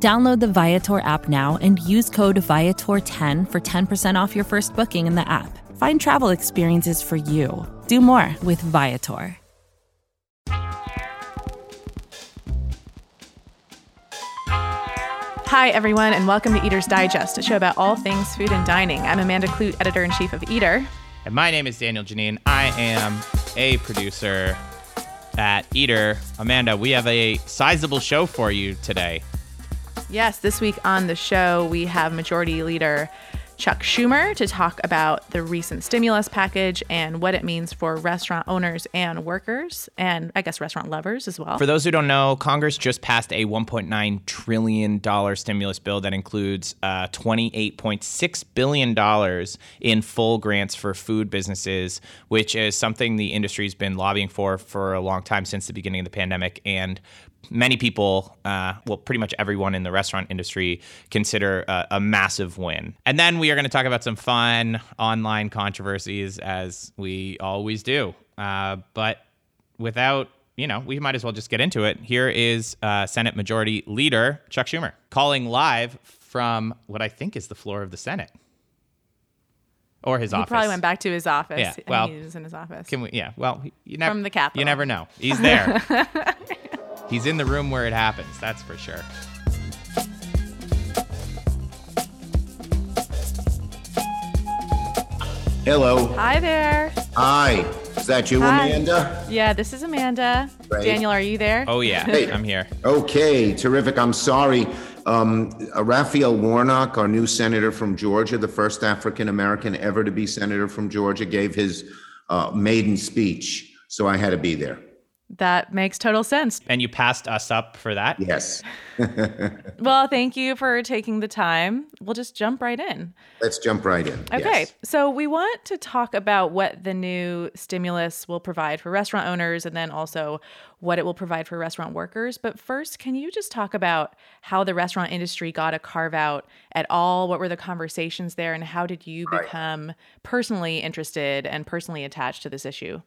Download the Viator app now and use code Viator10 for 10% off your first booking in the app. Find travel experiences for you. Do more with Viator. Hi, everyone, and welcome to Eater's Digest, a show about all things food and dining. I'm Amanda Kludt, editor in chief of Eater. And my name is Daniel Geneen. I am a producer at Eater. Amanda, we have a sizable show for you today. Yes, this week on the show, we have Majority Leader Chuck Schumer to talk about the recent stimulus package and what it means for restaurant owners and workers, and I guess restaurant lovers as well. For those who don't know, Congress just passed a $1.9 trillion stimulus bill that includes uh, $28.6 billion in full grants for food businesses, which is something the industry's been lobbying for for a long time since the beginning of the pandemic. And many people, uh, well, pretty much everyone in the restaurant industry consider a, a massive win. And then we are going to talk about some fun online controversies, as we always do. Uh, but without you know, we might as well just get into it. Here is uh, Senate Majority Leader Chuck Schumer calling live from what I think is the floor of the Senate or his he office. He probably went back to his office. Yeah, well, he was in his office. Can we? Yeah, well, you never from the Capitol. You never know. He's there. He's in the room where it happens, that's for sure. Hello. Hi there. Hi. Is that you, Hi. Amanda? Yeah, this is Amanda. Great. Daniel, are you there? Oh, yeah, Hey. I'm here. Okay, terrific. I'm sorry. Um, uh, Raphael Warnock, our new senator from Georgia, the first African American ever to be senator from Georgia, gave his uh, maiden speech. So I had to be there. That makes total sense. And you passed us up for that? Yes. Well, thank you for taking the time. We'll just jump right in. Let's jump right in. Okay, Yes. so we want to talk about what the new stimulus will provide for restaurant owners and then also what it will provide for restaurant workers. But first, can you just talk about how the restaurant industry got a carve out at all? What were the conversations there, and how did you Right. become personally interested and personally attached to this issue?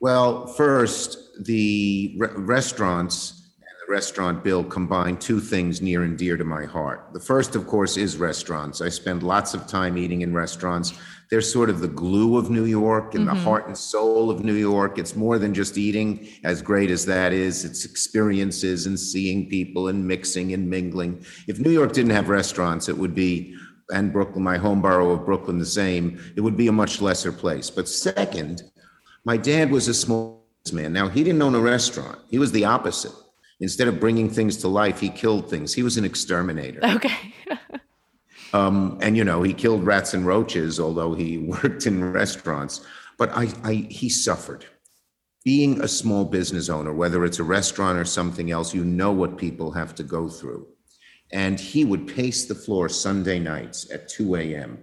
Well, first, the re- restaurants and the restaurant bill combine two things near and dear to my heart. The first, of course, is restaurants. I spend lots of time eating in restaurants. They're sort of the glue of New York and the mm-hmm. heart and soul of New York. It's more than just eating, as great as that is. It's experiences and seeing people and mixing and mingling. If New York didn't have restaurants, it would be, and Brooklyn, my home borough of Brooklyn, the same, it would be a much lesser place. But second, my dad was a small man. Now, he didn't own a restaurant. He was the opposite. Instead of bringing things to life, he killed things. He was an exterminator. Okay. Um, and, you know, he killed rats and roaches, although he worked in restaurants. But I, I, he suffered. Being a small business owner, whether it's a restaurant or something else, you know what people have to go through. And he would pace the floor Sunday nights at 2 a.m.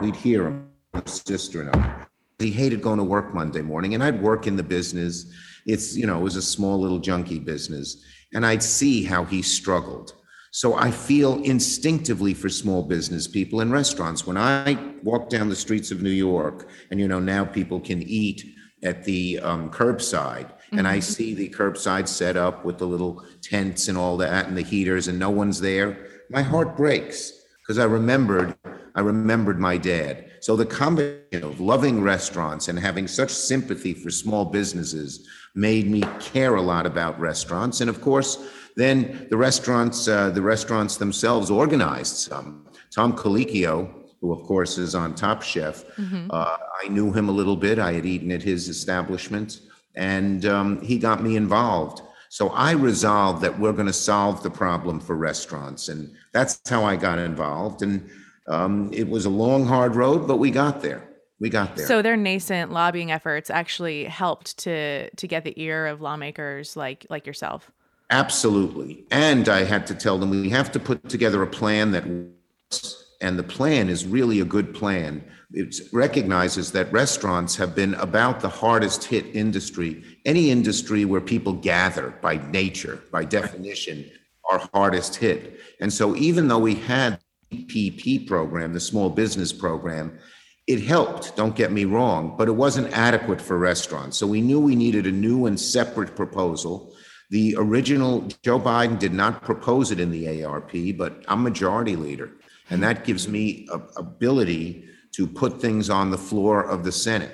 We'd hear him, sister and I. He hated going to work Monday morning, and I'd work in the business. It's, you know, it was a small little junkie business, and I'd see how he struggled. So I feel instinctively for small business people in restaurants. When I walk down the streets of New York, and you know, now people can eat at the um, curbside, and I see the curbside set up with the little tents and all that, and the heaters, and no one's there, my heart breaks because I remembered, I remembered my dad. So the combination of loving restaurants and having such sympathy for small businesses made me care a lot about restaurants. And of course, then the restaurants, uh, the restaurants themselves organized some. Tom Colicchio, who of course is on Top Chef, uh, I knew him a little bit. I had eaten at his establishment, and um, he got me involved. So I resolved that we're going to solve the problem for restaurants, and that's how I got involved. And um, it was a long, hard road, but we got there. We got there. So their nascent lobbying efforts actually helped to to get the ear of lawmakers like like yourself. Absolutely. And I had to tell them we have to put together a plan that works and the plan is really a good plan. It recognizes that restaurants have been about the hardest hit industry. Any industry where people gather by nature, by definition, are hardest hit. And so, even though we had PPP program, the small business program, it helped, don't get me wrong, but it wasn't adequate for restaurants. So we knew we needed a new and separate proposal. The original, Joe Biden did not propose it in the ARP, but I'm majority leader. And that gives me a ability to put things on the floor of the Senate.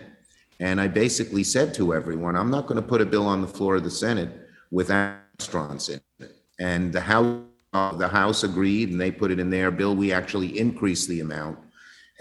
And I basically said to everyone, I'm not going to put a bill on the floor of the Senate without restaurants in it. And the House, uh, the House agreed, and they put it in their bill. We actually increased the amount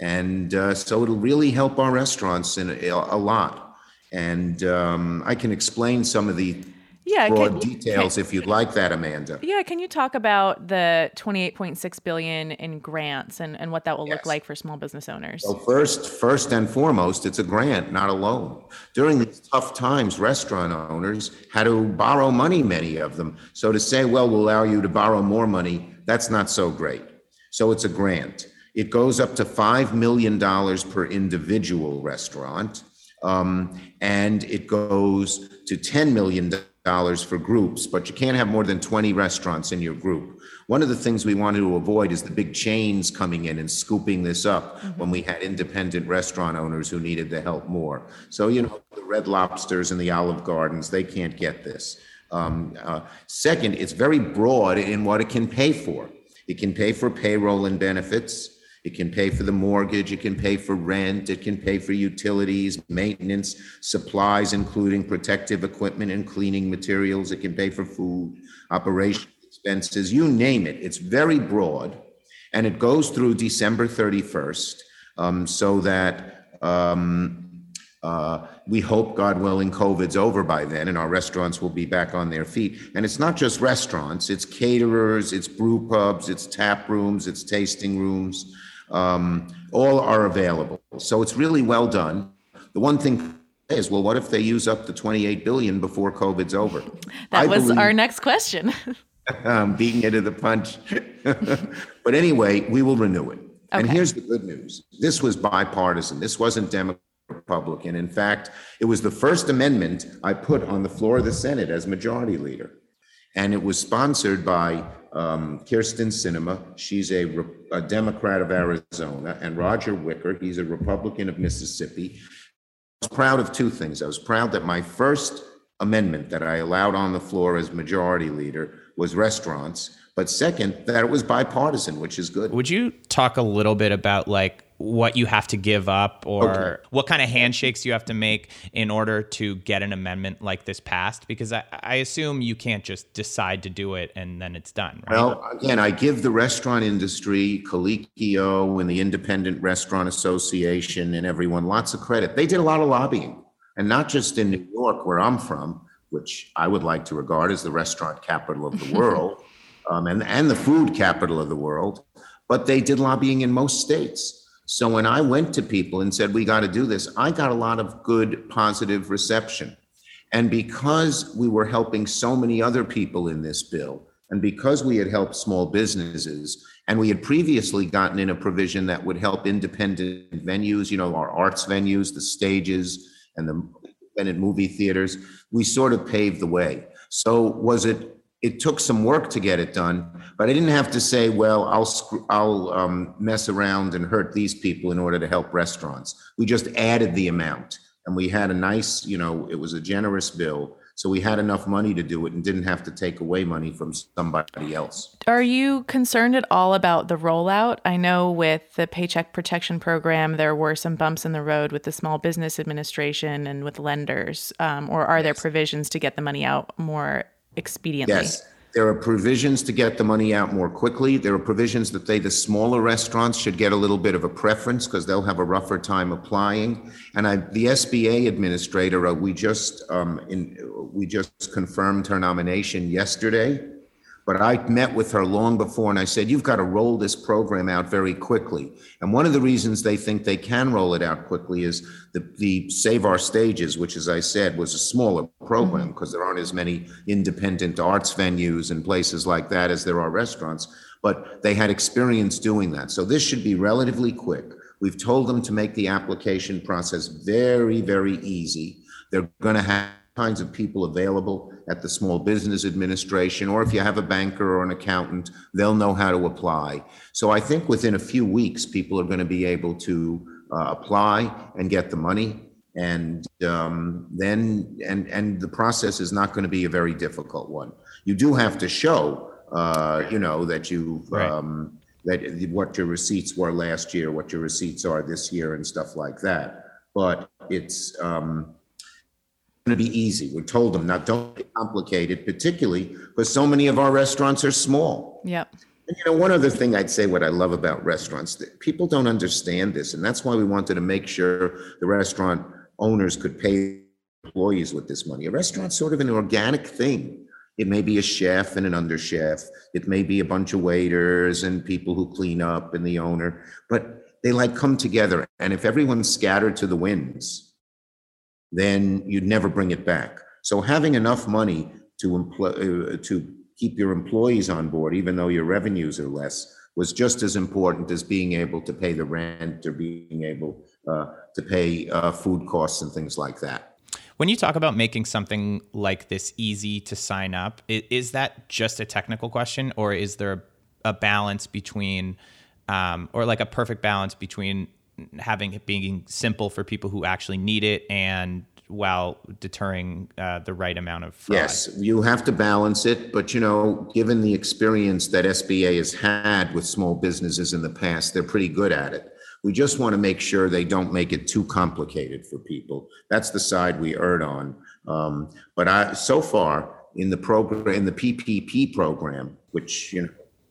and uh, so it'll really help our restaurants in a, a lot. And um, I can explain some of the yeah, broad can, details can, if you'd like that, Amanda. Yeah, can you talk about the 28.6 billion in grants and, and what that will yes. look like for small business owners? Well, first, first and foremost, it's a grant, not a loan. During these tough times, restaurant owners had to borrow money, many of them. So to say, well, we'll allow you to borrow more money, that's not so great. So it's a grant. It goes up to $5 million per individual restaurant. Um, and it goes to $10 million for groups, but you can't have more than 20 restaurants in your group. One of the things we wanted to avoid is the big chains coming in and scooping this up mm-hmm. when we had independent restaurant owners who needed the help more. So, you know, the Red Lobsters and the Olive Gardens, they can't get this. Um, uh, second, it's very broad in what it can pay for. It can pay for payroll and benefits. It can pay for the mortgage, it can pay for rent, it can pay for utilities, maintenance, supplies, including protective equipment and cleaning materials. It can pay for food, operation expenses, you name it. It's very broad. And it goes through December 31st um, so that um, uh, we hope, God willing, COVID's over by then and our restaurants will be back on their feet. And it's not just restaurants, it's caterers, it's brew pubs, it's tap rooms, it's tasting rooms um, all are available. So it's really well done. The one thing is, well, what if they use up the 28 billion before COVID's over? That I was believe, our next question. um, beating it to the punch. but anyway, we will renew it. Okay. And here's the good news this was bipartisan, this wasn't Democrat. Republican. In fact, it was the first amendment I put on the floor of the Senate as majority leader. And it was sponsored by um, Kyrsten Sinema. She's a, a, Democrat of Arizona, and Roger Wicker. He's a Republican of Mississippi. I was proud of two things. I was proud that my first amendment that I allowed on the floor as majority leader was restaurants, but second, that it was bipartisan, which is good. Would you talk a little bit about like what you have to give up or okay. what kind of handshakes you have to make in order to get an amendment like this passed? Because I, I, assume you can't just decide to do it and then it's done. Right? Well, again, I give the restaurant industry, Colicchio and the Independent Restaurant Association and everyone lots of credit. They did a lot of lobbying, and not just in New York, where I'm from, which I would like to regard as the restaurant capital of the world um, and, and the food capital of the world, but they did lobbying in most states. So when I went to people and said, we got to do this, I got a lot of good, positive reception. And because we were helping so many other people in this bill, and because we had helped small businesses, and we had previously gotten in a provision that would help independent venues, you know, our arts venues, the stages, and the independent movie theaters, we sort of paved the way. So was it it took some work to get it done, but I didn't have to say, well, I'll I'll um, mess around and hurt these people in order to help restaurants. We just added the amount, and we had a nice, you know, it was a generous bill, so we had enough money to do it and didn't have to take away money from somebody else. Are you concerned at all about the rollout? I know with the Paycheck Protection Program, there were some bumps in the road with the Small Business Administration and with lenders, um, or are yes. there provisions to get the money out more expediently. Yes. There are provisions to get the money out more quickly. There are provisions that they, the smaller restaurants should get a little bit of a preference because they'll have a rougher time applying. And I, the SBA administrator, uh, we just um, in, we just confirmed her nomination yesterday. But I met with her long before and I said, You've got to roll this program out very quickly. And one of the reasons they think they can roll it out quickly is the, the Save Our Stages, which, as I said, was a smaller program because mm-hmm. there aren't as many independent arts venues and places like that as there are restaurants. But they had experience doing that. So this should be relatively quick. We've told them to make the application process very, very easy. They're going to have kinds of people available at the Small Business Administration, or if you have a banker or an accountant, they'll know how to apply. So I think within a few weeks, people are going to be able to uh, apply and get the money. And um, then, and and the process is not going to be a very difficult one. You do have to show, uh, you know, that you right. um, that what your receipts were last year, what your receipts are this year, and stuff like that. But it's um, going to be easy. We told them, now don't complicate it, particularly because so many of our restaurants are small. Yep. And you know, one other thing I'd say, what I love about restaurants, that people don't understand this, and that's why we wanted to make sure the restaurant owners could pay employees with this money. A restaurant's sort of an organic thing. It may be a chef and an under chef. It may be a bunch of waiters and people who clean up and the owner, but they like come together. And if everyone's scattered to the winds, then you'd never bring it back. So having enough money to employ, uh, to keep your employees on board, even though your revenues are less, was just as important as being able to pay the rent or being able uh, to pay uh, food costs and things like that. When you talk about making something like this easy to sign up, is that just a technical question, or is there a balance between, um, or like a perfect balance between having it being simple for people who actually need it and while deterring uh, the right amount of fraud. Yes, you have to balance it, but you know, given the experience that SBA has had with small businesses in the past, they're pretty good at it. We just want to make sure they don't make it too complicated for people. That's the side we erred on. Um, but I, so far in the program, in the PPP program, which you know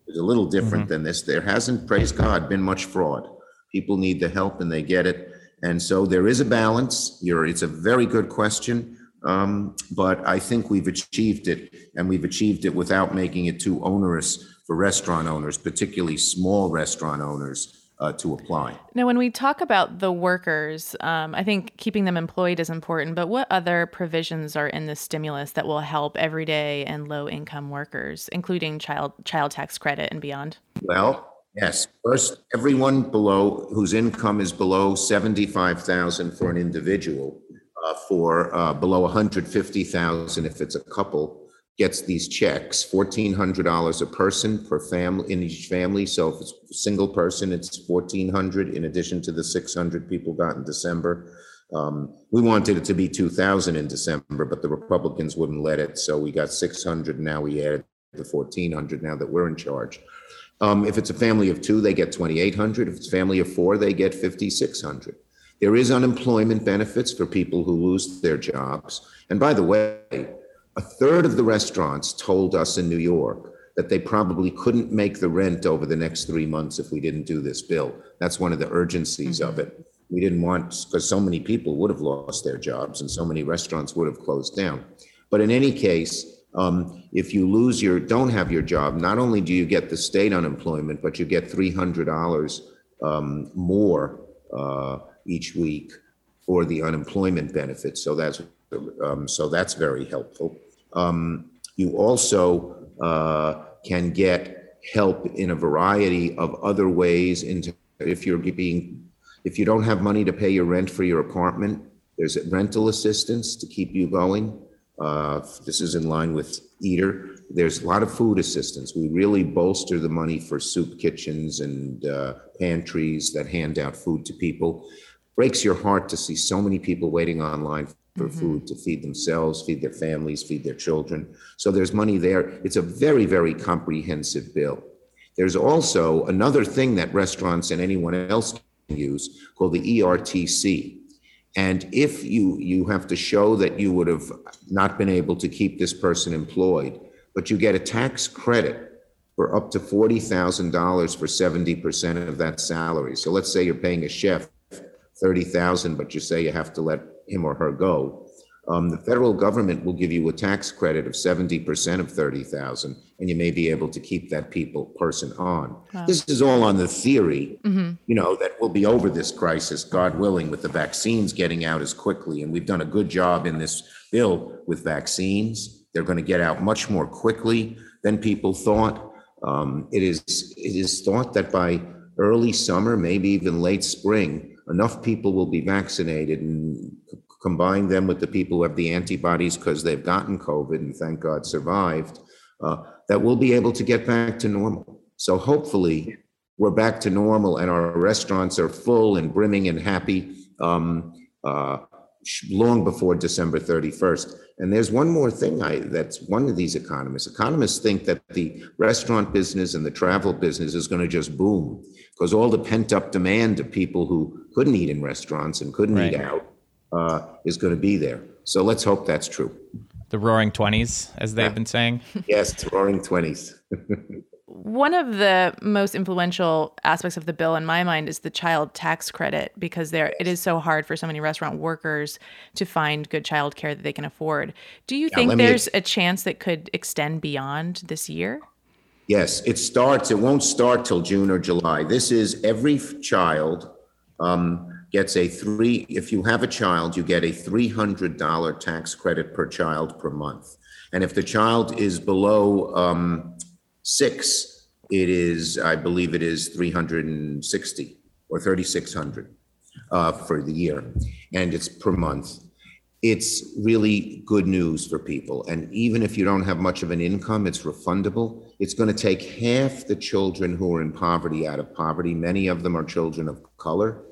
is a little different mm-hmm. than this, there hasn't, praise God, been much fraud. People need the help and they get it. And so there is a balance. You're, it's a very good question. Um, but I think we've achieved it, and we've achieved it without making it too onerous for restaurant owners, particularly small restaurant owners. Uh, to apply. Now, when we talk about the workers, um, I think keeping them employed is important. But what other provisions are in the stimulus that will help everyday and low income workers, including child child tax credit and beyond? Well, Yes, first, everyone below, whose income is below 75,000 for an individual, uh, for uh, below 150,000 if it's a couple, gets these checks, $1,400 a person per family, in each family. So if it's a single person, it's 1,400 in addition to the 600 people got in December. Um, We wanted it to be 2,000 in December, but the Republicans wouldn't let it, so we got 600, now we added the 1,400 now that we're in charge. Um, if it's a family of two, they get 2,800. If it's a family of four, they get 5,600. There is unemployment benefits for people who lose their jobs. And by the way, a third of the restaurants told us in New York that they probably couldn't make the rent over the next three months if we didn't do this bill. That's one of the urgencies mm-hmm. of it. We didn't want, because so many people would have lost their jobs and so many restaurants would have closed down. But in any case, um, if you lose your, don't have your job, not only do you get the state unemployment, but you get $300 um, more uh, each week for the unemployment benefit. So that's um, so that's very helpful. Um, you also uh, can get help in a variety of other ways. Into if you're being if you don't have money to pay your rent for your apartment, there's rental assistance to keep you going. Uh, This is in line with Eater. There's a lot of food assistance. We really bolster the money for soup kitchens and uh, pantries that hand out food to people. Breaks your heart to see so many people waiting online for mm-hmm. food to feed themselves, feed their families, feed their children. So there's money there. It's a very, very comprehensive bill. There's also another thing that restaurants and anyone else can use called the ERTC, and if you, you have to show that you would have not been able to keep this person employed, but you get a tax credit for up to $40,000 for 70% of that salary. So let's say you're paying a chef 30,000, but you say you have to let him or her go. Um, the federal government will give you a tax credit of 70% of 30,000 and you may be able to keep that people person on. Wow. This is all on the theory, mm-hmm. you know, that we'll be over this crisis, God willing, with the vaccines getting out as quickly. And we've done a good job in this bill with vaccines. They're going to get out much more quickly than people thought. Um, it is it is thought that by early summer, maybe even late spring, enough people will be vaccinated and combine them with the people who have the antibodies because they've gotten COVID and thank God survived, uh, that we'll be able to get back to normal. So hopefully we're back to normal and our restaurants are full and brimming and happy um, uh, long before December 31st. And there's one more thing I, that's one of these economists. Economists think that the restaurant business and the travel business is going to just boom because all the pent up demand of people who couldn't eat in restaurants and couldn't right. eat out uh, is going to be there. So let's hope that's true. The roaring 20s, as they've yeah. been saying. yes, roaring 20s. One of the most influential aspects of the bill in my mind is the child tax credit because there it is so hard for so many restaurant workers to find good child care that they can afford. Do you yeah, think there's ex- a chance that could extend beyond this year? Yes, it starts. It won't start till June or July. This is every child um, gets a three, if you have a child, you get a $300 tax credit per child per month. And if the child is below um, six, it is, I believe it is 360 or 3,600 uh, for the year, and it's per month. It's really good news for people. And even if you don't have much of an income, it's refundable. It's going to take half the children who are in poverty out of poverty. Many of them are children of color.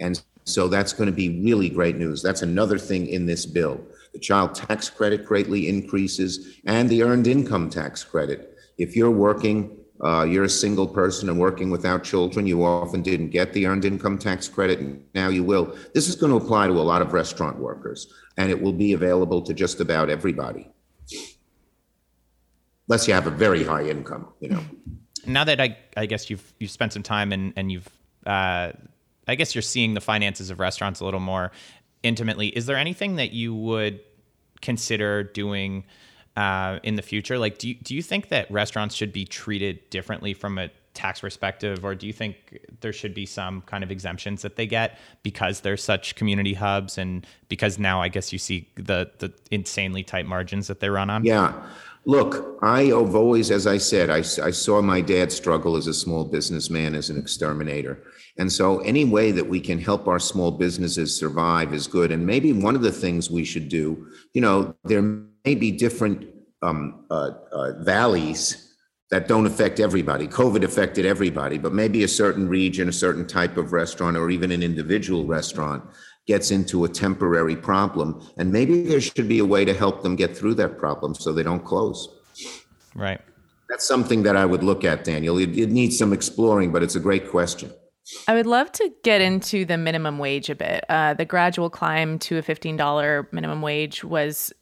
And so that's going to be really great news. That's another thing in this bill. The child tax credit greatly increases and the earned income tax credit. If you're working, uh, you're a single person and working without children, you often didn't get the earned income tax credit. And now you will. This is going to apply to a lot of restaurant workers and it will be available to just about everybody. Unless you have a very high income, you know. Now that I, I guess you've you've spent some time and, and you've uh, I guess you're seeing the finances of restaurants a little more intimately. Is there anything that you would consider doing uh, in the future? Like, do you, do you think that restaurants should be treated differently from a tax perspective, or do you think there should be some kind of exemptions that they get because they're such community hubs and because now I guess you see the the insanely tight margins that they run on? Yeah. Look, I have always, as I said, I, I saw my dad struggle as a small businessman, as an exterminator. And so, any way that we can help our small businesses survive is good. And maybe one of the things we should do, you know, there may be different um, uh, uh, valleys that don't affect everybody. COVID affected everybody, but maybe a certain region, a certain type of restaurant, or even an individual restaurant gets into a temporary problem. And maybe there should be a way to help them get through that problem so they don't close. Right. That's something that I would look at, Daniel. It, it needs some exploring, but it's a great question. I would love to get into the minimum wage a bit. Uh, the gradual climb to a $15 minimum wage was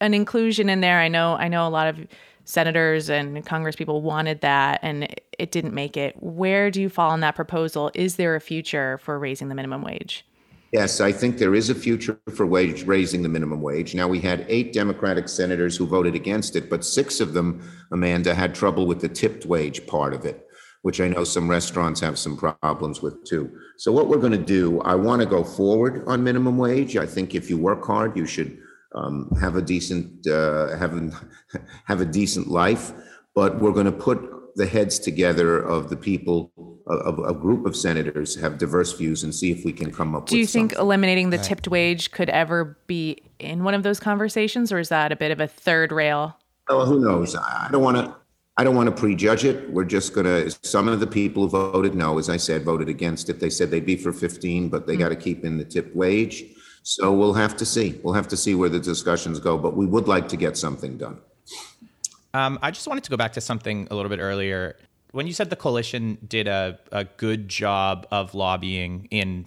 an inclusion in there. I know I know a lot of senators and congress people wanted that and it didn't make it. Where do you fall on that proposal? Is there a future for raising the minimum wage? Yes, I think there is a future for wage raising the minimum wage. Now we had eight Democratic senators who voted against it, but six of them, Amanda, had trouble with the tipped wage part of it which I know some restaurants have some problems with too. So what we're going to do, I want to go forward on minimum wage. I think if you work hard, you should um, have a decent uh, have a, have a decent life. But we're going to put the heads together of the people of a group of senators have diverse views and see if we can come up with Do you think something. eliminating the tipped wage could ever be in one of those conversations, or is that a bit of a third rail? Oh, who knows? I don't want to. I don't want to prejudge it. We're just going to, some of the people who voted no, as I said, voted against it. They said they'd be for 15, but they mm. got to keep in the tip wage. So we'll have to see. We'll have to see where the discussions go, but we would like to get something done. Um, I just wanted to go back to something a little bit earlier. When you said the coalition did a, a good job of lobbying in,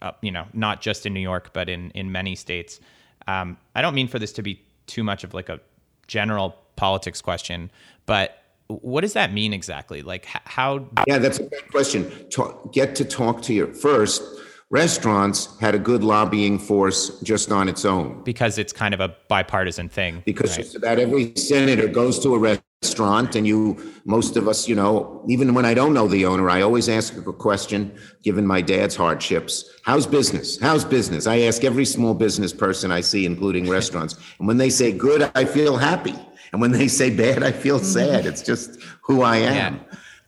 uh, you know, not just in New York, but in, in many states, um, I don't mean for this to be too much of like a general politics question, but what does that mean exactly? Like how? Yeah, that's a good question. Talk, get to talk to your first. Restaurants had a good lobbying force just on its own because it's kind of a bipartisan thing. because right? just about every senator goes to a restaurant and you most of us you know even when i don't know the owner i always ask a question given my dad's hardships how's business how's business i ask every small business person i see including restaurants and when they say good i feel happy and when they say bad i feel sad. It's just who i am.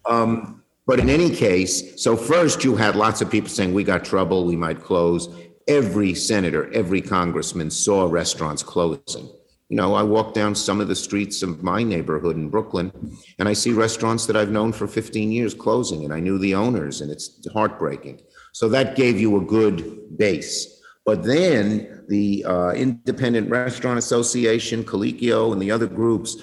Um, but in any case so first you had lots of people saying we got trouble. We might close. Every senator every congressman saw restaurants closing. You know, I walk down some of the streets of my neighborhood in Brooklyn and I see restaurants that I've known for 15 years closing and I knew the owners and it's heartbreaking. So that gave you a good base. But then the uh, Independent Restaurant Association, Colicchio, and the other groups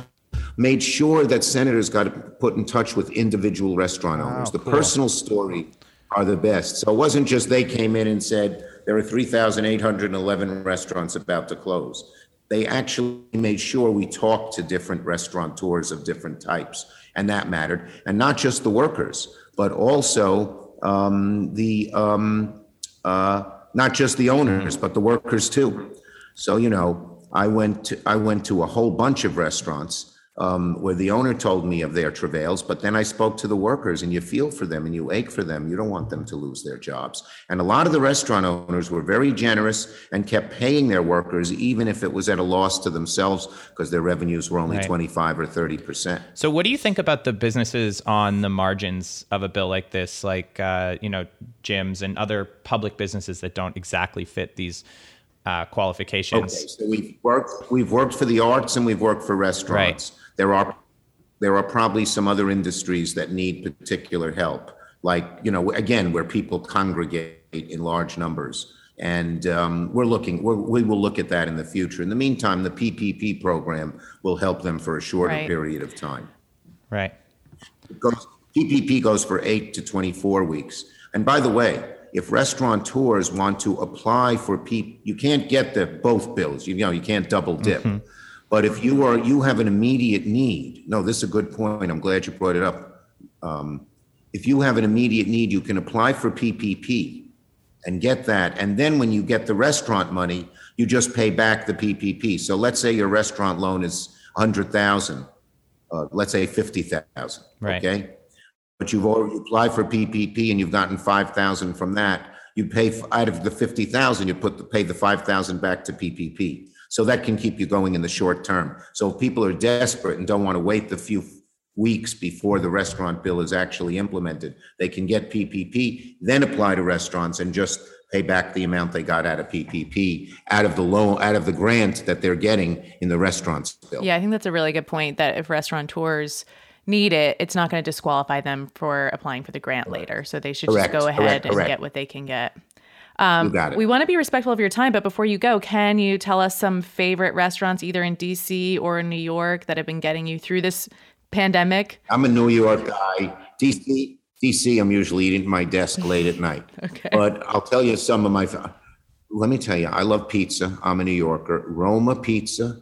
made sure that senators got put in touch with individual restaurant owners. the personal story are the best. So it wasn't just they came in and said, there are 3,811 restaurants about to close they actually made sure we talked to different restaurateurs of different types, and that mattered. And not just the workers, but also um, the um, uh, not just the owners, but the workers too. So you know, I went to, I went to a whole bunch of restaurants um, where the owner told me of their travails, but then I spoke to the workers and you feel for them and you ache for them. You don't want them to lose their jobs. And a lot of the restaurant owners were very generous and kept paying their workers, even if it was at a loss to themselves because their revenues were only Right. 25 or 30%. So, what do you think about the businesses on the margins of a bill like this, like uh, you know gyms and other public businesses that don't exactly fit these uh, qualifications? Okay, so we've worked, we've worked for the arts and we've worked for restaurants. There are, there are probably some other industries that need particular help, like, you know, again, where people congregate in large numbers. And um, we're looking, we're, we will look at that in the future. In the meantime, the PPP program will help them for a shorter Right. period of time. Right. It goes- PPP goes for eight to 24 weeks. And by the way, if restaurateurs want to apply for P, you can't get the both bills. You know, you can't double dip. But if you are, you have an immediate need, no, this is a good point. I'm glad you brought it up. Um, If you have an immediate need, you can apply for PPP and get that. And then when you get the restaurant money, you just pay back the PPP. So let's say your restaurant loan is 100,000, uh, let's say 50,000. Right. Okay? But you've already applied for PPP and you've gotten 5,000 from that. You pay, out of the 50,000, you put, the pay the 5,000 back to PPP. So that can keep you going in the short term. So if people are desperate and don't want to wait the few weeks before the restaurant bill is actually implemented, they can get PPP, then apply to restaurants and just pay back the amount they got out of PPP, out of the loan, out of the grant that they're getting in the restaurants bill. Yeah, I think that's a really good point that if restaurateurs need it, it's not going to disqualify them for applying for the grant later. So they should Correct, just go ahead correct, and correct. get what they can get. Um, it. We want to be respectful of your time, but before you go, can you tell us some favorite restaurants either in DC or in New York that have been getting you through this pandemic? I'm a New York guy. DC, DC, I'm usually eating at my desk late at night. Okay. But I'll tell you some of my, let me tell you, I love pizza. I'm a New Yorker. Roma Pizza.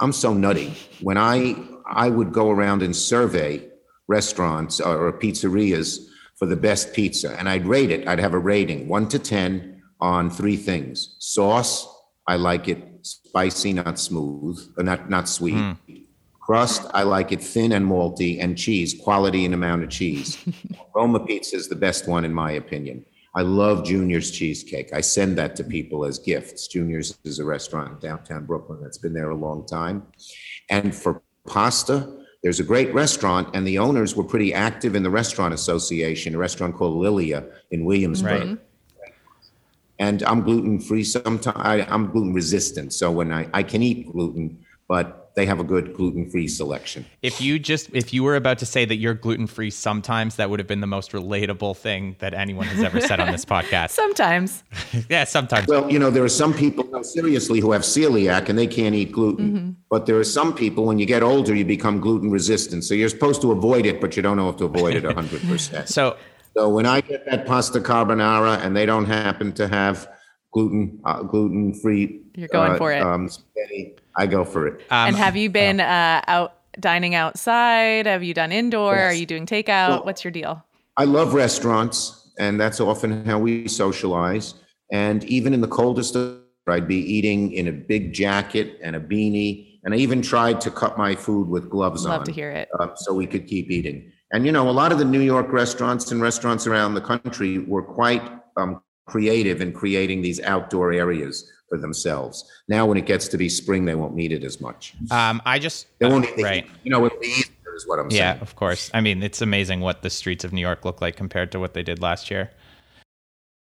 I'm so nutty. When I, I would go around and survey restaurants or pizzerias for the best pizza, and I'd rate it. I'd have a rating, one to 10 on three things. Sauce, I like it spicy, not smooth, or not, not sweet. Hmm. Crust, I like it thin and malty, and cheese, quality and amount of cheese. Roma Pizza is the best one, in my opinion. I love Junior's Cheesecake. I send that to people as gifts. Junior's is a restaurant in downtown Brooklyn that's been there a long time. And for pasta, there's a great restaurant, and the owners were pretty active in the restaurant association, a restaurant called Lilia in Williamsburg. Right. And I'm gluten free sometimes. I'm gluten resistant. So when I, I can eat gluten, but they have a good gluten free selection. If you just if you were about to say that you're gluten free sometimes, that would have been the most relatable thing that anyone has ever said on this podcast. Sometimes. yeah, sometimes. Well, you know, there are some people, no, seriously, who have celiac and they can't eat gluten. But there are some people, when you get older, you become gluten resistant. So you're supposed to avoid it, but you don't know how to avoid it 100%. So So when I get that pasta carbonara and they don't happen to have gluten, uh, gluten-free. You're going uh, for it. Um, spaghetti, I go for it. and have you been uh, out dining outside? Have you done indoor? Are you doing takeout? Well- What's your deal? I love restaurants and that's often how we socialize. And even in the coldest, I'd be eating in a big jacket and a beanie, and I even tried to cut my food with gloves on Love to hear it. uh, so we could keep eating. And you know, a lot of the New York restaurants and restaurants around the country were quite um, creative in creating these outdoor areas for themselves. Now, when it gets to be spring, they won't need it as much. Um, I just They won't need the right. heat. You know, it'll be easier, is what I'm Yeah, saying. Yeah, of course. I mean, it's amazing what the streets of New York look like compared to what they did last year.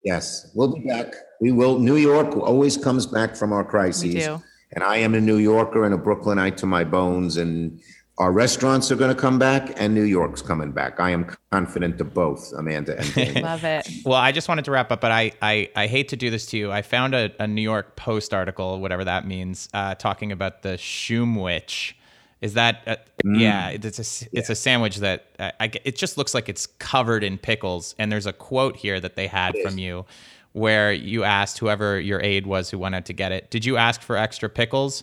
Yes, we'll be back. We will. New York always comes back from our crises. We do. And I am a New Yorker and a Brooklynite to my bones. And our restaurants are going to come back, and New York's coming back. I am confident of both, Amanda and Daniel. Love it. Well, I just wanted to wrap up, but I I, I hate to do this to you. I found a, a New York Post article, whatever that means, uh, talking about the Schumwich. Is that uh, yeah? It's a it's a sandwich that uh, I, it just looks like it's covered in pickles. And there's a quote here that they had from you, where you asked whoever your aide was who went out to get it, did you ask for extra pickles?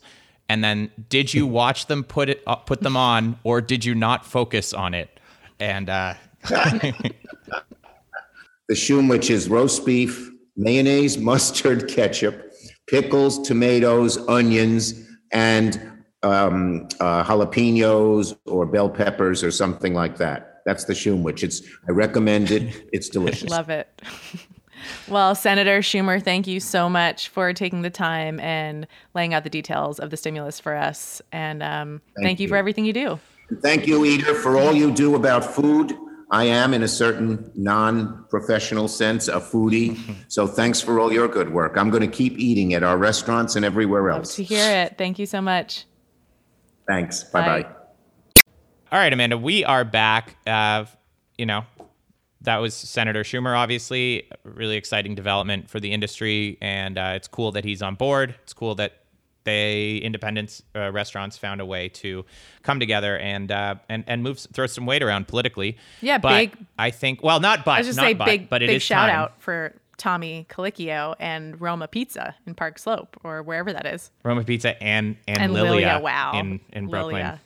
And then did you watch them put it uh, put them on, or did you not focus on it? And uh, The Schumwich is roast beef, mayonnaise, mustard, ketchup, pickles, tomatoes, onions, and um, uh, jalapenos or bell peppers or something like that. That's the Schumwich. It's I recommend it. It's delicious. Love it. Well, Senator Schumer, thank you so much for taking the time and laying out the details of the stimulus for us. And um, thank, you for everything you do. Thank you, Eater, for all you do about food. I am, in a certain non-professional sense, a foodie. So thanks for all your good work. I'm going to keep eating at our restaurants and everywhere Love else. to hear it. Thank you so much. Thanks. Bye-bye. Bye. All right, Amanda, we are back. Uh, you know, that was Senator Schumer, obviously. A Really exciting development for the industry. And uh, it's cool that he's on board. It's cool that they, independent uh, restaurants, found a way to come together and uh, and and move, throw some weight around politically. Yeah, but big- I think, well, not but, I was just say but, big, but it big shout time. out for Tommy Colicchio and Roma Pizza in Park Slope or wherever that is. Roma Pizza and and, And Lilia, Lilia, wow. in in Brooklyn.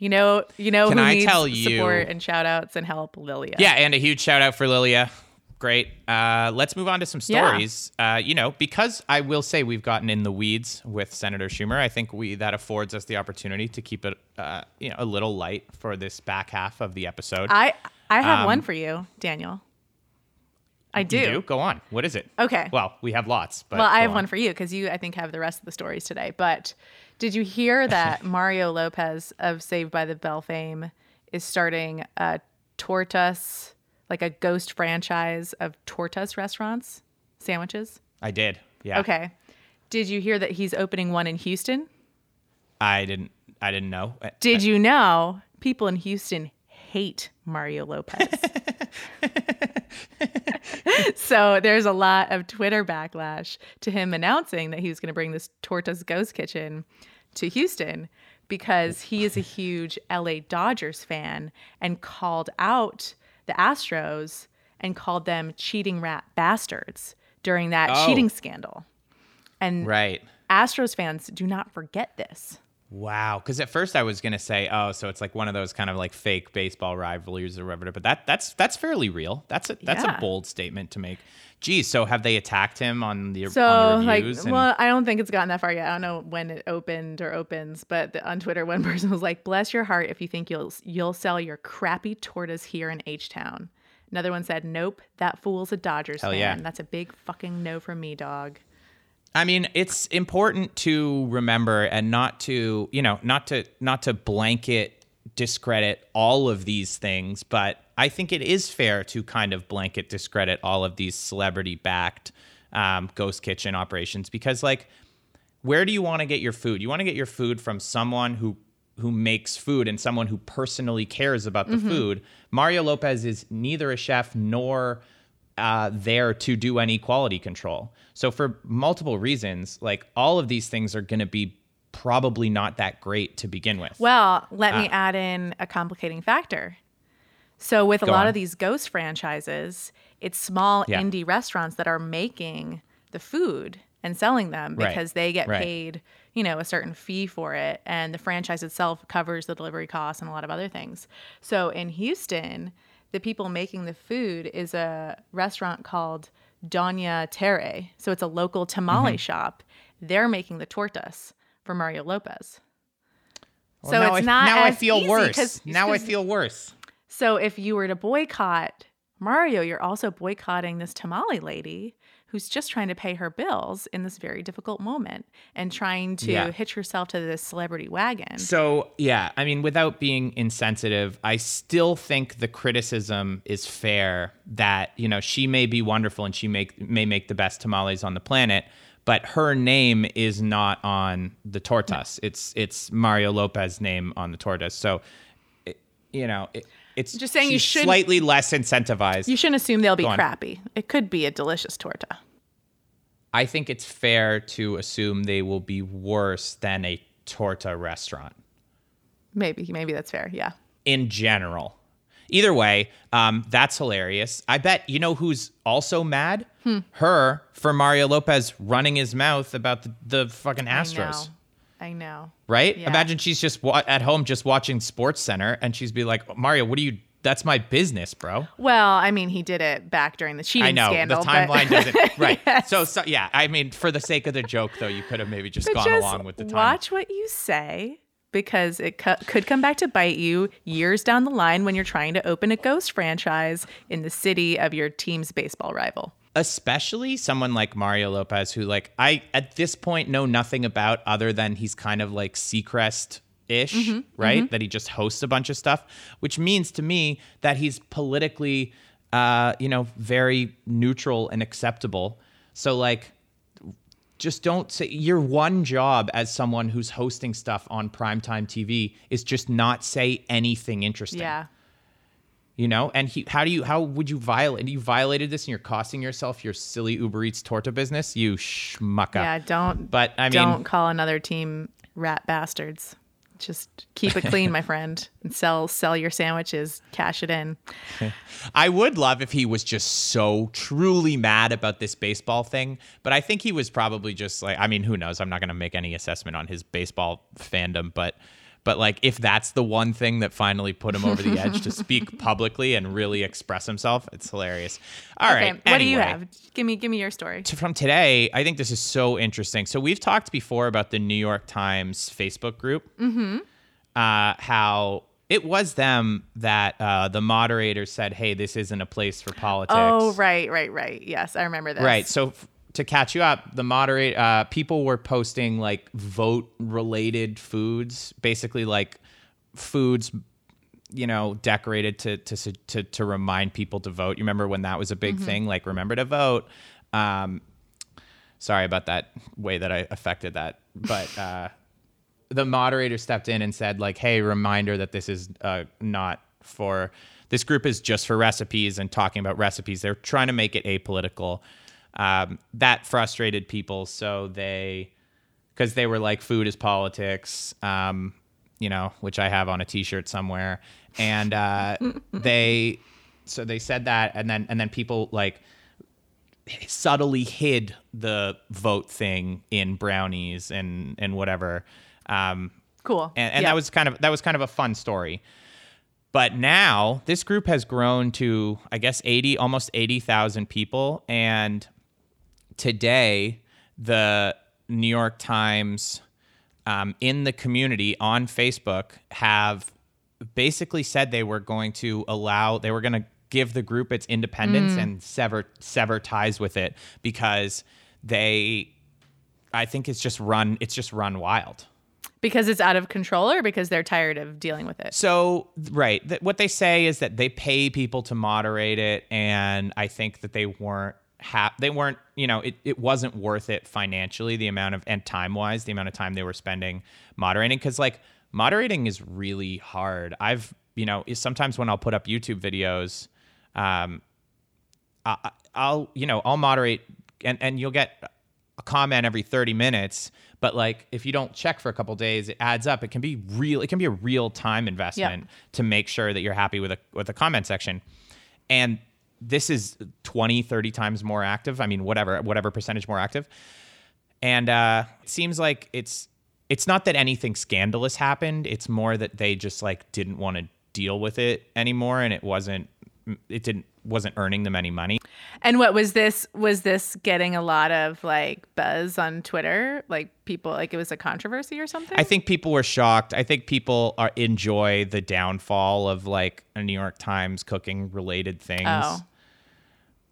You know, you know Can who I needs tell you- support and shout outs and help? Lilia. Yeah, and a huge shout out for Lilia. Great. Uh, let's move on to some Yeah. stories. Uh, you know, because I will say we've gotten in the weeds with Senator Schumer. I think we that affords us the opportunity to keep it, uh, you know, a little light for this back half of the episode. I I have Um, one for you, Daniel. I do. You do? Go on. What is it? Okay. Well, we have lots, but well, I have on. one for you because you, I think, have the rest of the stories today. But did you hear that Mario Lopez of Saved by the Bell fame is starting a Tortas, like a ghost franchise of Tortas restaurants, sandwiches? I did. Yeah. Okay. Did you hear that he's opening one in Houston? I didn't. I didn't know. Did you know people in Houston hate Mario Lopez? so there's a lot of Twitter backlash to him announcing that he was going to bring this Tortas Ghost Kitchen to Houston because he is a huge LA Dodgers fan and called out the Astros and called them cheating rat bastards during that Oh. cheating scandal. And Right. Astros fans do not forget this. Wow. Because at first I was gonna say, oh, so it's like one of those kind of like fake baseball rivalries or whatever. But that that's that's fairly real. That's a that's Yeah. a bold statement to make. Geez, so have they attacked him on the So on the like, reviews? and- well, I don't think it's gotten that far yet. I don't know when it opened or opens, but the, on Twitter, one person was like, "Bless your heart if you think you'll you'll sell your crappy tortas here in H Town." Another one said, "Nope, that fool's a Dodgers Hell fan. yeah. That's a big fucking no from me, dog." I mean, it's important to remember and not to, you know, not to not to blanket discredit all of these things, but I think it is fair to kind of blanket discredit all of these celebrity backed um, ghost kitchen operations because like where do you want to get your food? You want to get your food from someone who who makes food and someone who personally cares about the food. Mario Lopez is neither a chef nor uh, there to do any quality control. So for multiple reasons, like all of these things are going to be probably not that great to begin with. Well, let me Ah. add in a complicating factor. So, with a lot on. of these ghost franchises, it's small Yeah. indie restaurants that are making the food and selling them Right. because they get Right. paid, you know, a certain fee for it. And the franchise itself covers the delivery costs and a lot of other things. So, in Houston, the people making the food is a restaurant called Doña Tere. So it's a local tamale mm-hmm. shop. They're making the tortas for Mario Lopez. Well, so now it's I, not now I feel worse. now I feel worse. So if you were to boycott Mario, you're also boycotting this tamale lady who's just trying to pay her bills in this very difficult moment and trying to Yeah. hitch herself to this celebrity wagon. So yeah, I mean, without being insensitive, I still think the criticism is fair that you know she may be wonderful and she make may make the best tamales on the planet, but her name is not on the tortas. It's it's Mario Lopez's name on the tortas. So, it, you know, it, it's Just saying you shouldn't- slightly less incentivized. You shouldn't assume they'll be crappy. It could be a delicious torta. I think it's fair to assume they will be worse than a torta restaurant. Maybe, maybe that's fair. Yeah. in general. Either way, um, that's hilarious. I bet you know who's also mad? Hmm. Her for Mario Lopez running his mouth about the, the fucking Astros. I know. Right? Yeah. Imagine she's just wa- at home just watching SportsCenter and she's be like, Mario, what are you? That's my business, bro. Well, I mean, he did it back during the cheating I know scandal. the timeline but- doesn't right. Yes. So, so yeah, I mean, for the sake of the joke, though, you could have maybe just But gone just along with the time. Watch what you say because it co- could come back to bite you years down the line when you're trying to open a ghost franchise in the city of your team's baseball rival. Especially someone like Mario Lopez, who like I at this point know nothing about other than he's kind of like Seacrest ish, Mm-hmm, right? That he just hosts a bunch of stuff, which means to me that he's politically, uh, you know, very neutral and acceptable. So like. Just don't say your one job as someone who's hosting stuff on primetime TV is just not say anything interesting Yeah. You know and he how do you how would you violate you violated this and you're costing yourself your silly uber eats torta business you schmucka Yeah, don't but i mean don't call another team rat bastards. Just keep it clean, my friend, and sell sell your sandwiches, cash it in. i would love if he was just so truly mad about this baseball thing but i think he was probably just like i mean who knows i'm not going to make any assessment on his baseball fandom but but like if that's the one thing that finally put him over the edge to speak publicly and really express himself it's hilarious All right. Okay, what do you have? Give me give me your story. to- from today, I think this is so interesting. So we've talked before about the New York Times Facebook group. Mm-hmm. Uh, how it was them that uh, the moderator said, "Hey, this isn't a place for politics." Oh, right, right, right. Yes, I remember that. Right. So f- to catch you up, the moderate uh, people were posting like vote related foods, basically like foods you know decorated to to to to remind people to vote. You remember when that was a big thing like remember to vote. Um sorry about that way that I affected that, but uh the moderator stepped in and said like hey reminder that this is uh, not for this group is just for recipes and talking about recipes they're trying to make it apolitical um, that frustrated people so they because they were like food is politics um, you know which i have on a t-shirt somewhere and uh, they so they said that and then and then people like subtly hid the vote thing in brownies and and whatever um Cool. and, and Yeah. that was kind of that was kind of a fun story but now this group has grown to i guess 80 almost 80,000 people and today the new york times um, in the community on facebook have basically said they were going to allow they were going to give the group its independence and sever sever ties with it because they i think it's just run it's just run wild because it's out of control or because they're tired of dealing with it. So, right, th- what they say is that they pay people to moderate it, and I think that they weren't ha- they weren't, you know, it, it wasn't worth it financially, the amount of and time wise, the amount of time they were spending moderating, because like moderating is really hard. I've, you know, sometimes when I'll put up YouTube videos, um, I, I'll, you know, I'll moderate, and and you'll get a comment every 30 minutes but like if you don't check for a couple days it adds up. It can be real it can be a real time investment to make sure that you're happy with a with the comment section. And this is 20 30 times more active i mean whatever whatever percentage more active and uh it seems like it's it's not that anything scandalous happened it's more that they just like didn't want to deal with it anymore and it wasn't it didn't wasn't earning them any money. And what was this? Was this getting a lot of like buzz on Twitter? Like people, like it was a controversy or something? I think people were shocked. I think people are enjoy the downfall of like a New York Times cooking related things. Oh.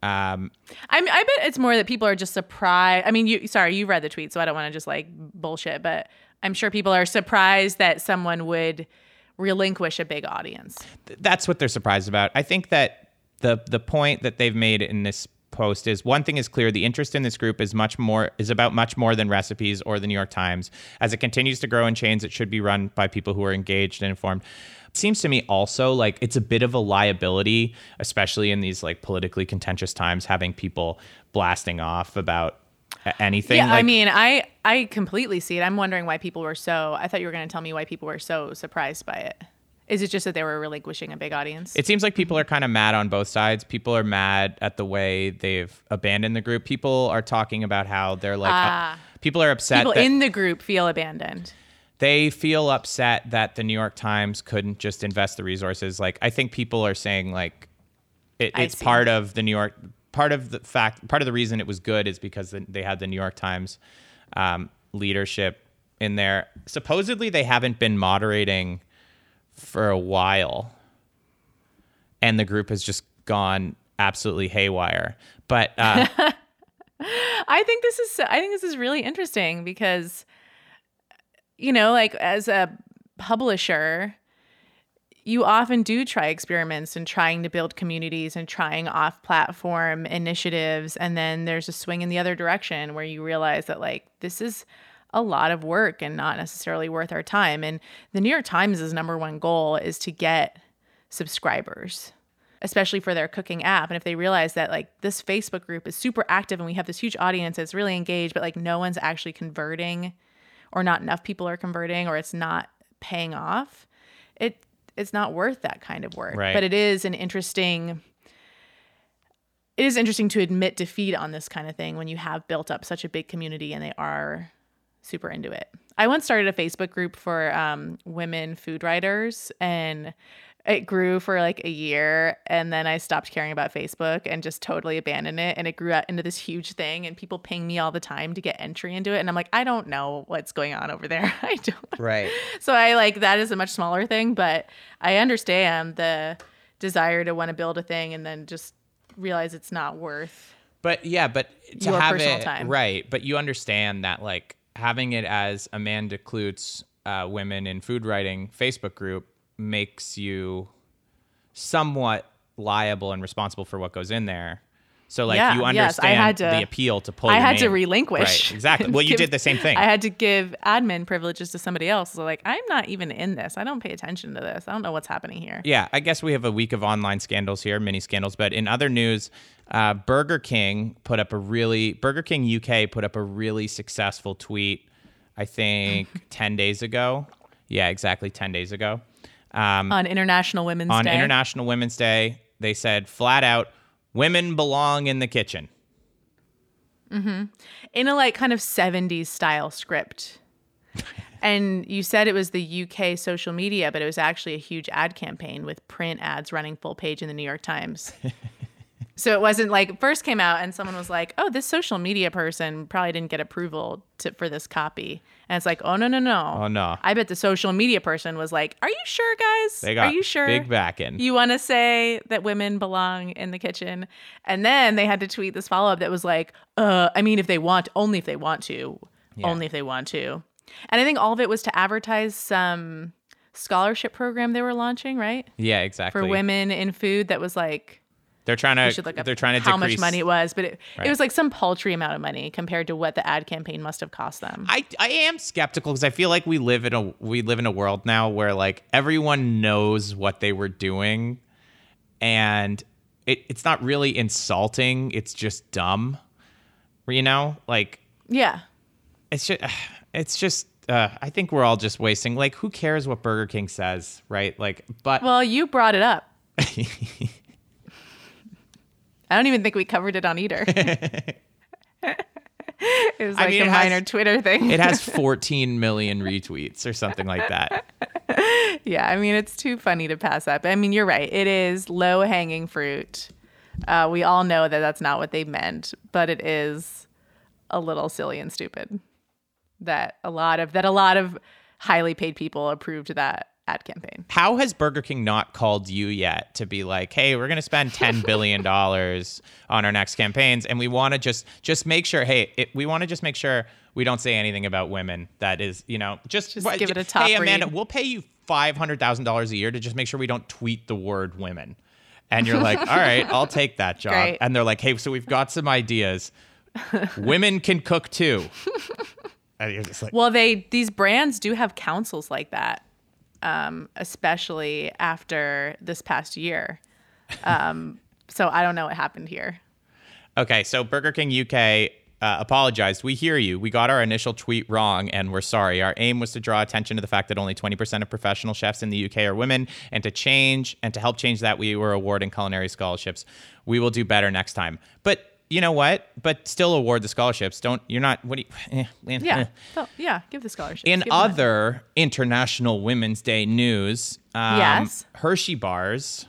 Um, I I bet it's more that people are just surprised. I mean, you sorry, you read the tweet, so I don't want to just like bullshit, but I'm sure people are surprised that someone would relinquish a big audience. th- that's what they're surprised about. I think that the the point that they've made in this post is one thing is clear the interest in this group is much more is about much more than recipes or the New York Times as it continues to grow in chains it should be run by people who are engaged and informed seems to me also like it's a bit of a liability especially in these like politically contentious times having people blasting off about anything Yeah, I mean, I I completely see it. I'm wondering why people were so. I thought you were going to tell me why people were so surprised by it. Is it just that they were relinquishing a big audience? It seems like people are kind of mad on both sides. People are mad at the way they've abandoned the group. People are talking about how they're like, Ah. uh, people are upset people that in the group feel abandoned. They feel upset that the New York Times couldn't just invest the resources. Like, I think people are saying like, it, it's part of the New York. Part of the fact, part of the reason it was good is because they had the New York Times um, leadership in there. Supposedly, they haven't been moderating for a while and the group has just gone absolutely haywire but uh, I think this is I think this is really interesting because you know, like as a publisher, you often do try experiments and trying to build communities and trying off-platform initiatives and then there's a swing in the other direction where you realize that like this is a lot of work and not necessarily worth our time and the New York Times' number one goal is to get subscribers especially for their cooking app. And if they realize that like this Facebook group is super active and we have this huge audience that's really engaged, but like no one's actually converting or not enough people are converting or it's not paying off, it it's not worth that kind of work. Right. But it is an interesting it is interesting to admit defeat on this kind of thing when you have built up such a big community and they are super into it. I once started a Facebook group for um, women food writers, and it grew for like a year, and then I stopped caring about Facebook and just totally abandoned it. And it grew out into this huge thing, and people ping me all the time to get entry into it, and I'm like, I don't know what's going on over there. I don't. right So I like that is a much smaller thing, but I understand the desire to want to build a thing and then just realize it's not worth. but yeah but to Your have personal it time. right but you understand that like having it as amanda Kludt uh, women in food writing facebook group makes you somewhat liable and responsible for what goes in there so like Yeah, you yes, understand had to- the appeal to pull I had to relinquish. right exactly well you Give- did the same thing I had to give admin privileges to somebody else. So like, I'm not even in this. I don't pay attention to this. I don't know what's happening here. Yeah, I guess we have a week of online scandals here, mini scandals. But in other news, uh, Burger King put up a really Burger King UK put up a really successful tweet. I think ten days ago. Yeah, exactly ten days ago. Um, On International Women's on Day. International Women's Day, they said flat out, "Women belong in the kitchen." in a like kind of 70s style script. and you said it was the UK social media, but it was actually a huge ad campaign with print ads running full page in the New York Times. so it wasn't like first came out and someone was like, "Oh, this social media person probably didn't get approval to, for this copy." And it's like, "Oh no, no, no. Oh, no. I bet the social media person was like, "Are you sure, guys? They got Are you sure? big backing. You want to say that women belong in the kitchen. And then they had to tweet this follow up that was like, uh, I mean, if they want, only if they want to, only if they want to. And I think all of it was to advertise some scholarship program they were launching, right? yeah, exactly. For women in food that was like, they're trying to should look up they're trying to how decrease, much money it was, but it, Right. it was like some paltry amount of money compared to what the ad campaign must have cost them. I, I am skeptical because I feel like we live in a we live in a world now where like everyone knows what they were doing, and it, it's not really insulting. It's just dumb, you know. Like yeah. it's just it's just. Uh, I think we're all just wasting. Like, who cares what Burger King says, right? Like, but Well, you brought it up. I don't even think we covered it on Eater. it was I like mean, a it has- minor Twitter thing. it has 14 million retweets or something like that. yeah, I mean, it's too funny to pass up. I mean, you're right. It is low hanging fruit. Uh, we all know that that's not what they meant, but it is a little silly and stupid that a lot of that a lot of highly paid people approved that ad campaign. How has Burger King not called you yet to be like, "Hey, we're going to spend 10 billion dollars on our next campaigns and we want to just just make sure, hey, it, we want to just make sure we don't say anything about women. That is, you know, just, Just give it a top Hey, Amanda, read. we'll pay you $500,000 a year to just make sure we don't tweet the word women." And you're like, "All right, I'll take that job." Great. And they're like, "Hey, so we've got some ideas. women can cook too." And you're just like, Well, they these brands do have councils like that, um, especially after this past year. Um, so I don't know what happened here. Okay, so Burger King UK uh, apologized. We hear you. We got our initial tweet wrong, and we're sorry. Our aim was to draw attention to the fact that only 20% of professional chefs in the UK are women, and to change and to help change that, we were awarding culinary scholarships. We will do better next time. But you know what? But still award the scholarships. Don't you're not. What do you? eh, eh, Yeah, eh. so, yeah. Give the scholarship. In other International Women's Day news, um, Yes. Hershey bars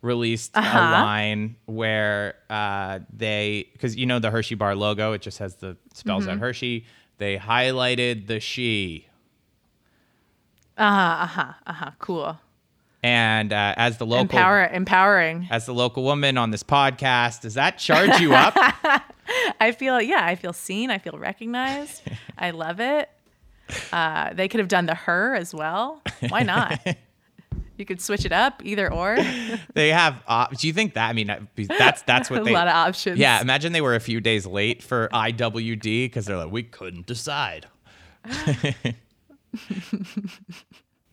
released Uh-huh. a line where uh, they, because you know the Hershey bar logo, it just has the spells Mm-hmm. out Hershey. They highlighted the she, uh huh, uh huh, uh huh. Cool. And uh, as the local Empower, empowering. as the local woman on this podcast, does that charge you up? I feel yeah, I feel seen. I feel recognized. I love it. Uh, they could have done the her as well. Why not? you could switch it up, either or. they have. Uh, do you think that? I mean, that's that's what a they. A lot of options. Yeah, imagine they were a few days late for IWD because they're like, we couldn't decide.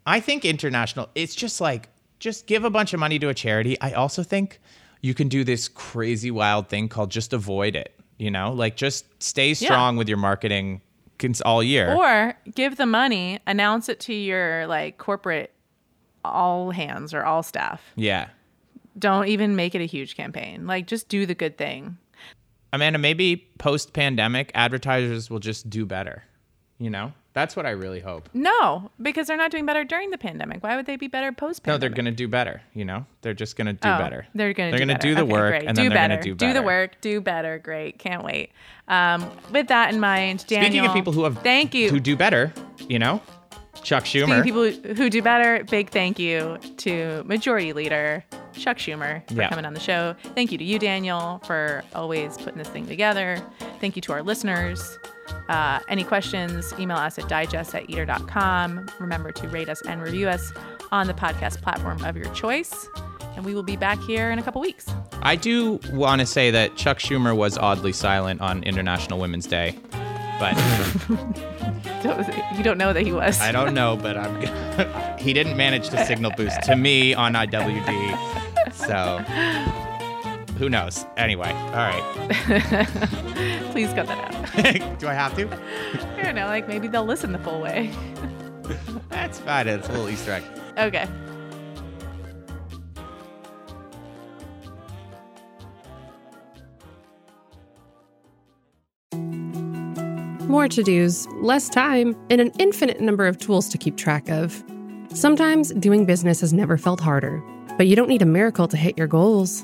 I think international, it's just like, just give a bunch of money to a charity. I also think you can do this crazy wild thing called just avoid it. You know, like just stay strong with your marketing all year. Or give the money, announce it to your like corporate all hands or all staff. yeah. Don't even make it a huge campaign. Like just do the good thing. Amanda, maybe post pandemic, advertisers will just do better. You know, that's what I really hope. No, because they're not doing better during the pandemic. Why would they be better post pandemic? No, they're going to do better. You know, they're just going to do Oh, better. They're going to They're do, gonna do the Okay, work, great. and do then they're better. going to do better. Do the work. Do better. Great. Can't wait. Um, with that in mind, Daniel. Speaking of people who have thank you. who do better, you know, Chuck Schumer. Speaking of people who do better, big thank you to Majority Leader Chuck Schumer for Yeah. coming on the show. Thank you to you, Daniel, for always putting this thing together. Thank you to our listeners. Uh, any questions, email us at digest at eater.com. Remember to rate us and review us on the podcast platform of your choice. And we will be back here in a couple weeks. I do want to say that Chuck Schumer was oddly silent on International Women's Day, but you don't know that he was. I don't know. But I'm he didn't manage to signal boost to me on IWD, so who knows? Anyway, all right. Please cut that out. do I have to? I don't know, like maybe they'll listen the full way. That's fine. It's a little Easter egg. Okay. More to dos, less time, and an infinite number of tools to keep track of. Sometimes doing business has never felt harder, but you don't need a miracle to hit your goals.